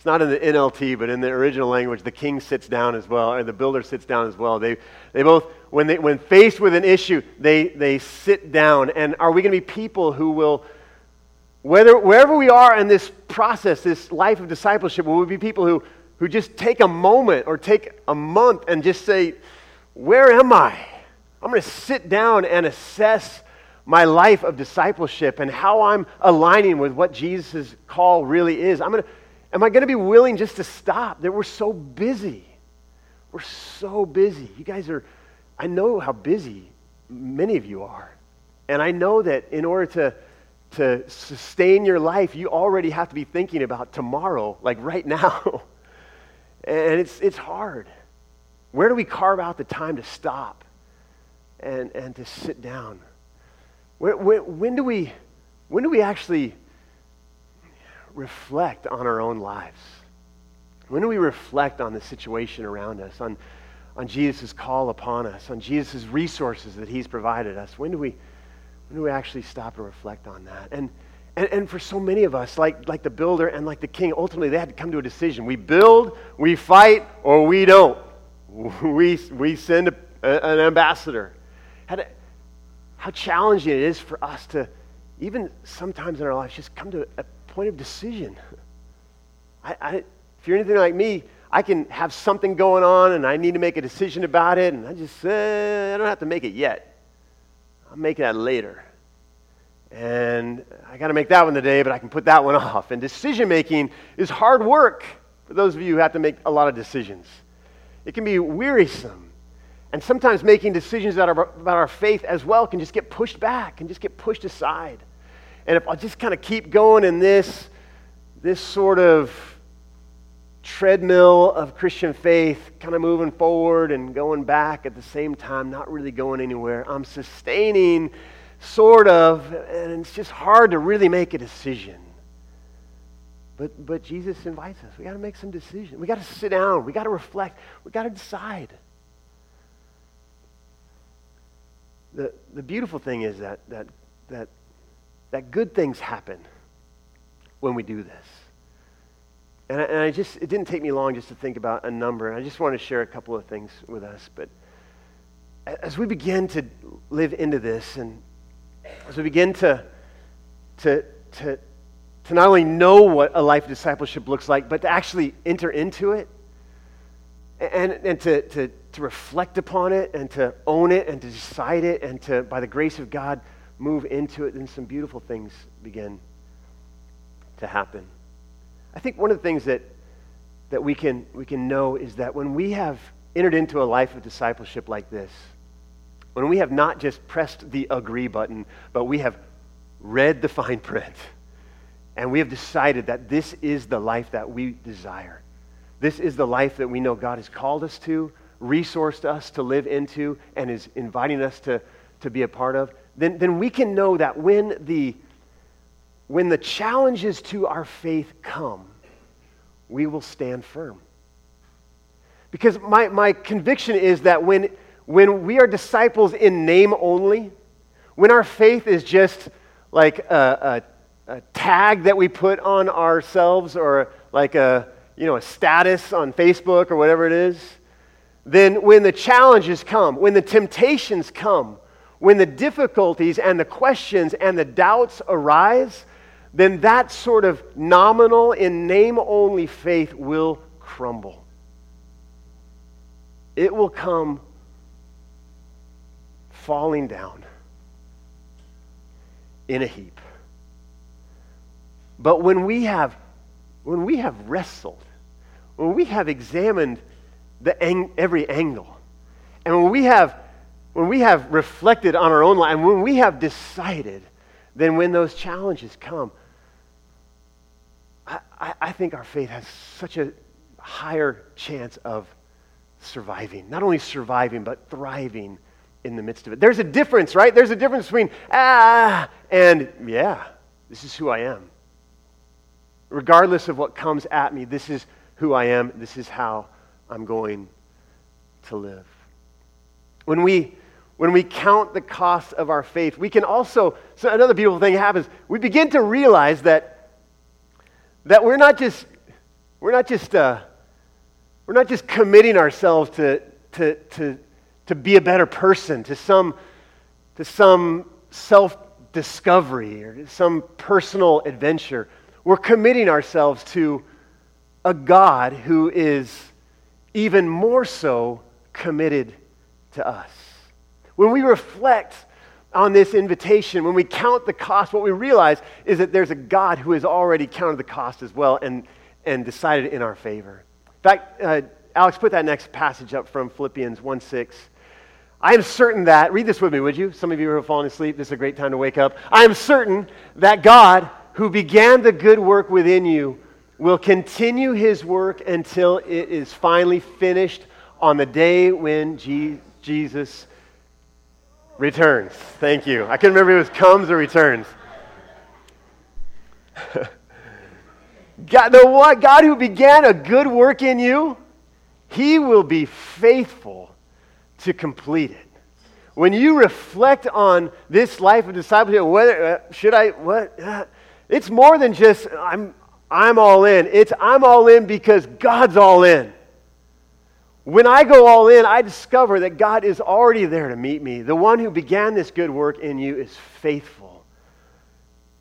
It's not in the NLT, but in the original language, the king sits down as well, or the builder sits down as well. They, they both, when, they, when faced with an issue, they, they sit down. And are we going to be people who will, whether, wherever we are in this process, this life of discipleship, will we be people who, who just take a moment or take a month and just say, Where am I? I'm going to sit down and assess my life of discipleship and how I'm aligning with what Jesus' call really is. I'm going to Am I going to be willing just to stop? That we're so busy. We're so busy. You guys are, I know how busy many of you are. And I know that in order to, to sustain your life, you already have to be thinking about tomorrow, like right now. and it's, it's hard. Where do we carve out the time to stop and, and to sit down? When, when, when, do we, when do we actually reflect on our own lives? When do we reflect on the situation around us, on, on Jesus' call upon us, on Jesus' resources that he's provided us? When do we, when do we actually stop and reflect on that? And, and, and for so many of us, like, like the builder and like the king, ultimately they had to come to a decision. We build, we fight, or we don't. We, we send a, an ambassador. How, to, how challenging it is for us to, even sometimes in our lives, just come to a point of decision. I, I, if you're anything like me, I can have something going on and I need to make a decision about it, and I just say, I don't have to make it yet. I'll make that later. And I got to make that one today, but I can put that one off. And decision making is hard work for those of you who have to make a lot of decisions. It can be wearisome. And sometimes making decisions about our, about our faith as well can just get pushed back, can just get pushed aside. And if I just kind of keep going in this, this sort of treadmill of Christian faith, kind of moving forward and going back at the same time, not really going anywhere, I'm sustaining sort of, and it's just hard to really make a decision. But, but Jesus invites us. We got to make some decisions. We got to sit down. We got to reflect. We got to decide. The, the beautiful thing is that, that, that that good things happen when we do this. And I, and I, just, it didn't take me long just to think about a number. And I just want to share a couple of things with us. But as we begin to live into this, and as we begin to, to, to, to not only know what a life of discipleship looks like, but to actually enter into it, and, and to, to, to reflect upon it, and to own it, and to decide it, and to, by the grace of God, move into it, then some beautiful things begin to happen. I think one of the things that, that we, can, we can know is that when we have entered into a life of discipleship like this, when we have not just pressed the agree button, but we have read the fine print and we have decided that this is the life that we desire. This is the life that we know God has called us to, resourced us to live into, and is inviting us to, to be a part of then, then we can know that when the, when the challenges to our faith come, we will stand firm. Because my, my conviction is that when, when we are disciples in name only, when our faith is just like a, a, a tag that we put on ourselves or like a, you know, a status on Facebook or whatever it is, then when the challenges come, when the temptations come, when the difficulties and the questions and the doubts arise, then that sort of nominal, in name only faith will crumble. It will come falling down in a heap. But when we have, when we have wrestled, when we have examined the ang- every angle, and when we have when we have reflected on our own life, and when we have decided, then when those challenges come, I, I, I think our faith has such a higher chance of surviving. Not only surviving, but thriving in the midst of it. There's a difference, right? There's a difference between, ah, and yeah, this is who I am. Regardless of what comes at me, this is who I am. This is how I'm going to live. When we when we count the cost of our faith, we can also, so another beautiful thing happens. We begin to realize that, that we're not just we're not just, uh, we're not just committing ourselves to, to, to, to be a better person, to some, to some self discovery or some personal adventure. We're committing ourselves to a God who is even more so committed to us. When we reflect on this invitation, when we count the cost, what we realize is that there's a God who has already counted the cost as well and, and decided in our favor. In fact, uh, Alex, put that next passage up from Philippians 1 6. I am certain that, read this with me, would you? Some of you who have fallen asleep, this is a great time to wake up. I am certain that God, who began the good work within you, will continue his work until it is finally finished on the day when Jesus returns. Thank you. I couldn't remember if it was comes or returns. God, the what, God who began a good work in you, he will be faithful to complete it. When you reflect on this life of discipleship, whether uh, should I what uh, it's more than just I'm I'm all in. It's I'm all in because God's all in. When I go all in, I discover that God is already there to meet me. The one who began this good work in you is faithful,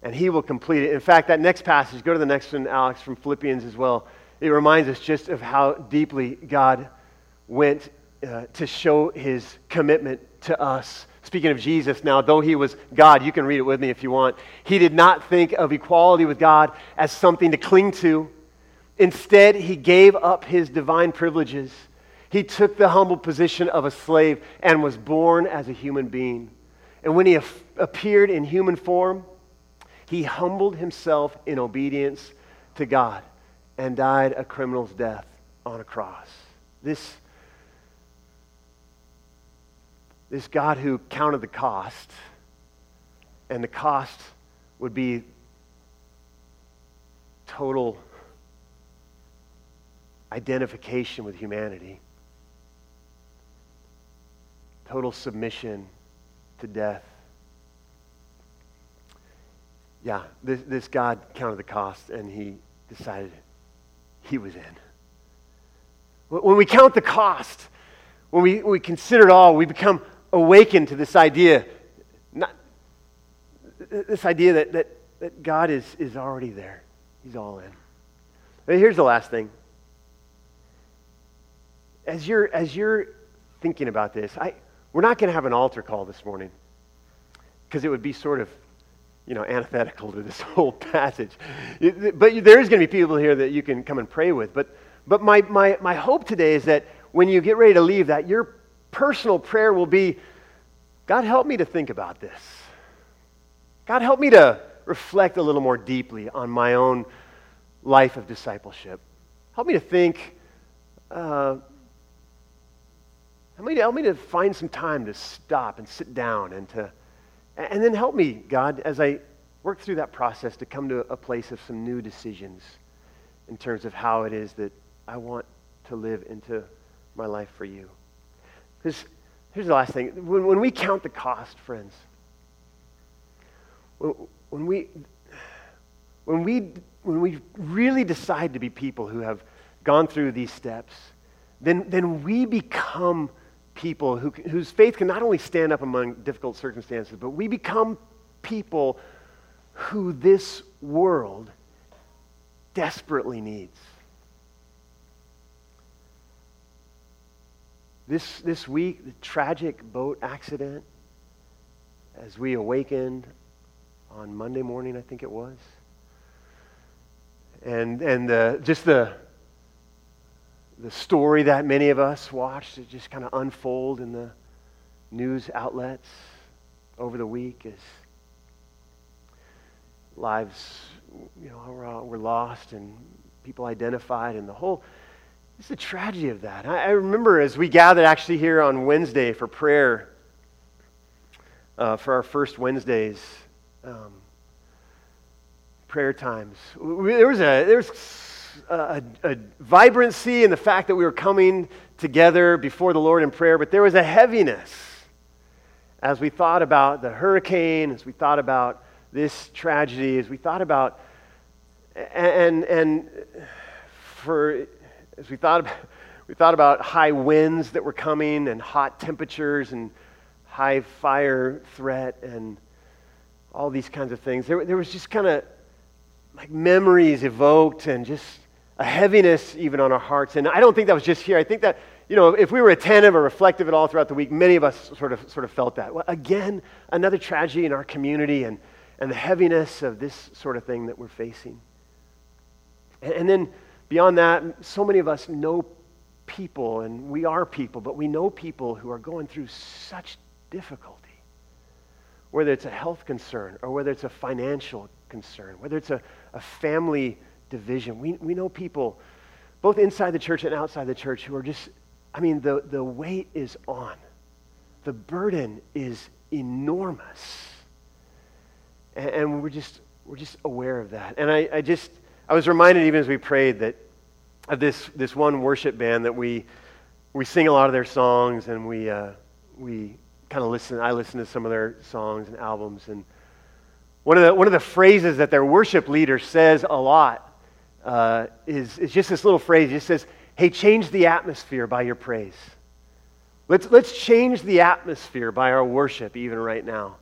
and he will complete it. In fact, that next passage, go to the next one, Alex, from Philippians as well. It reminds us just of how deeply God went uh, to show his commitment to us. Speaking of Jesus now, though he was God, you can read it with me if you want. He did not think of equality with God as something to cling to. Instead, he gave up his divine privileges. He took the humble position of a slave and was born as a human being. And when he appeared in human form, he humbled himself in obedience to God and died a criminal's death on a cross. This this God who counted the cost, and the cost would be total identification with humanity, total submission to death. Yeah, this, this God counted the cost and he decided he was in. When we count the cost, when we, we consider it all, we become awakened to this idea, not, this idea that, that, that God is, is already there. He's all in. And here's the last thing. As you're, as you're thinking about this, I, we're not going to have an altar call this morning because it would be sort of you know, antithetical to this whole passage. But there is going to be people here that you can come and pray with. But, but my, my, my hope today is that when you get ready to leave, that your personal prayer will be God, help me to think about this. God, help me to reflect a little more deeply on my own life of discipleship. Help me to think. Uh, help, me to, help me to find some time to stop and sit down and to, and then help me, God, as I work through that process to come to a place of some new decisions in terms of how it is that I want to live into my life for you. Because here's the last thing when, when we count the cost, friends, when, when, we, when, we, when we really decide to be people who have gone through these steps, then, then we become people who, whose faith can not only stand up among difficult circumstances, but we become people who this world desperately needs. This, this week, the tragic boat accident, as we awakened on Monday morning, I think it was. And, and just the, the story that many of us watched it just kind of unfold in the news outlets over the week as lives you know, were, were lost and people identified and the whole it's the tragedy of that. I, I remember as we gathered actually here on Wednesday for prayer, uh, for our first Wednesdays, um, prayer times. There was a there was a, a, vibrancy in the fact that we were coming together before the Lord in prayer, but there was a heaviness as we thought about the hurricane, as we thought about this tragedy, as we thought about and and for as we thought about, we thought about high winds that were coming and hot temperatures and high fire threat and all these kinds of things. There, there was just kind of like memories evoked and just a heaviness even on our hearts. And I don't think that was just here. I think that, you know, if we were attentive or reflective at all throughout the week, many of us sort of, sort of felt that. Well, again, another tragedy in our community and, and the heaviness of this sort of thing that we're facing. And, and then beyond that, so many of us know people, and we are people, but we know people who are going through such difficulty. Whether it's a health concern or whether it's a financial concern, whether it's a, a family division. We, we know people, both inside the church and outside the church, who are just, I mean, the, the weight is on. The burden is enormous. And, and we're just, we're just aware of that. And I, I just, I was reminded even as we prayed that of this, this one worship band that we, we sing a lot of their songs and we, uh, we kind of listen, I listen to some of their songs and albums. And one of the, one of the phrases that their worship leader says a lot uh, is, is just this little phrase. Just says, hey, change the atmosphere by your praise. Let's, let's change the atmosphere by our worship even right now.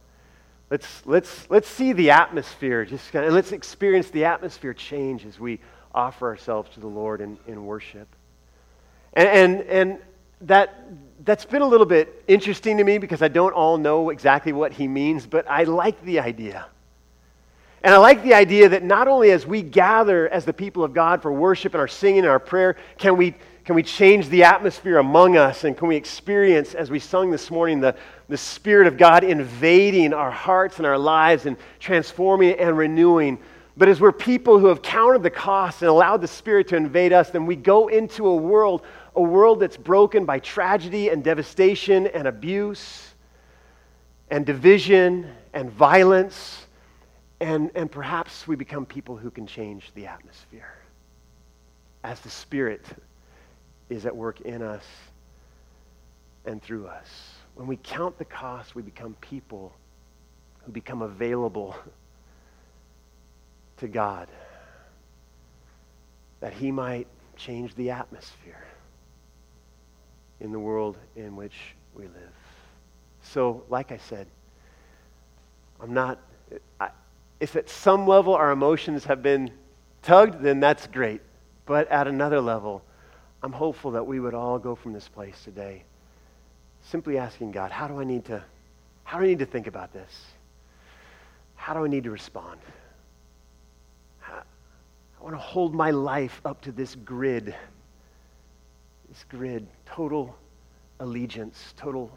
Let's, let's, let's see the atmosphere, just kind of, and let's experience the atmosphere change as we offer ourselves to the Lord in, in worship. And, and, and that, that's been a little bit interesting to me because I don't all know exactly what he means, but I like the idea. And I like the idea that not only as we gather as the people of God for worship and our singing and our prayer, can we, can we change the atmosphere among us and can we experience, as we sung this morning, the, the Spirit of God invading our hearts and our lives and transforming and renewing. But as we're people who have counted the cost and allowed the Spirit to invade us, then we go into a world, a world that's broken by tragedy and devastation and abuse and division and violence and, and perhaps we become people who can change the atmosphere as the Spirit is at work in us and through us. When we count the cost, we become people who become available to God that He might change the atmosphere in the world in which we live. So, like I said, I'm not. I, if at some level our emotions have been tugged, then that's great. But at another level, I'm hopeful that we would all go from this place today simply asking God, how do I need to how do I need to think about this? How do I need to respond? I want to hold my life up to this grid. This grid, total allegiance, total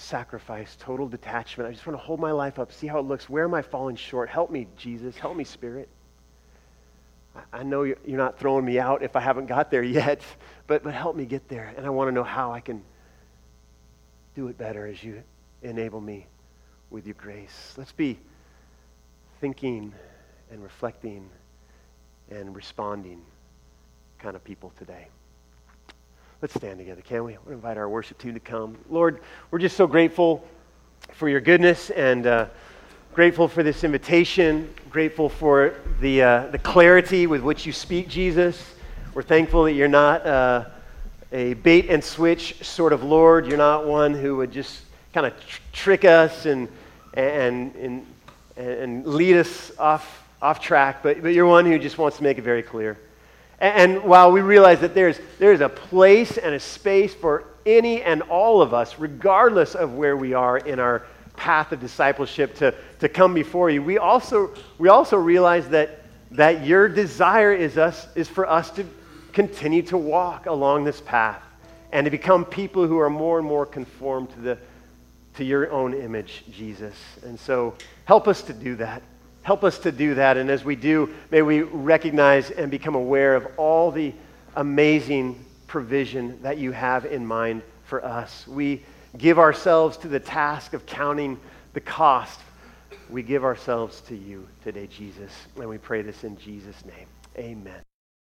sacrifice, total detachment. I just want to hold my life up, see how it looks. Where am I falling short? Help me, Jesus. Help me, Spirit. I know you're not throwing me out if I haven't got there yet, but, but help me get there. And I want to know how I can do it better as you enable me with your grace. Let's be thinking and reflecting and responding kind of people today. Let's stand together, can we? we invite our worship team to come. Lord, we're just so grateful for your goodness and uh, grateful for this invitation, grateful for the, uh, the clarity with which you speak, Jesus. We're thankful that you're not uh, a bait and switch sort of Lord. You're not one who would just kind of tr- trick us and, and, and, and lead us off, off track, but, but you're one who just wants to make it very clear. And while we realize that there's, there's a place and a space for any and all of us, regardless of where we are in our path of discipleship, to, to come before you, we also, we also realize that, that your desire is, us, is for us to continue to walk along this path and to become people who are more and more conformed to, the, to your own image, Jesus. And so help us to do that. Help us to do that. And as we do, may we recognize and become aware of all the amazing provision that you have in mind for us. We give ourselves to the task of counting the cost. We give ourselves to you today, Jesus. And we pray this in Jesus' name. Amen.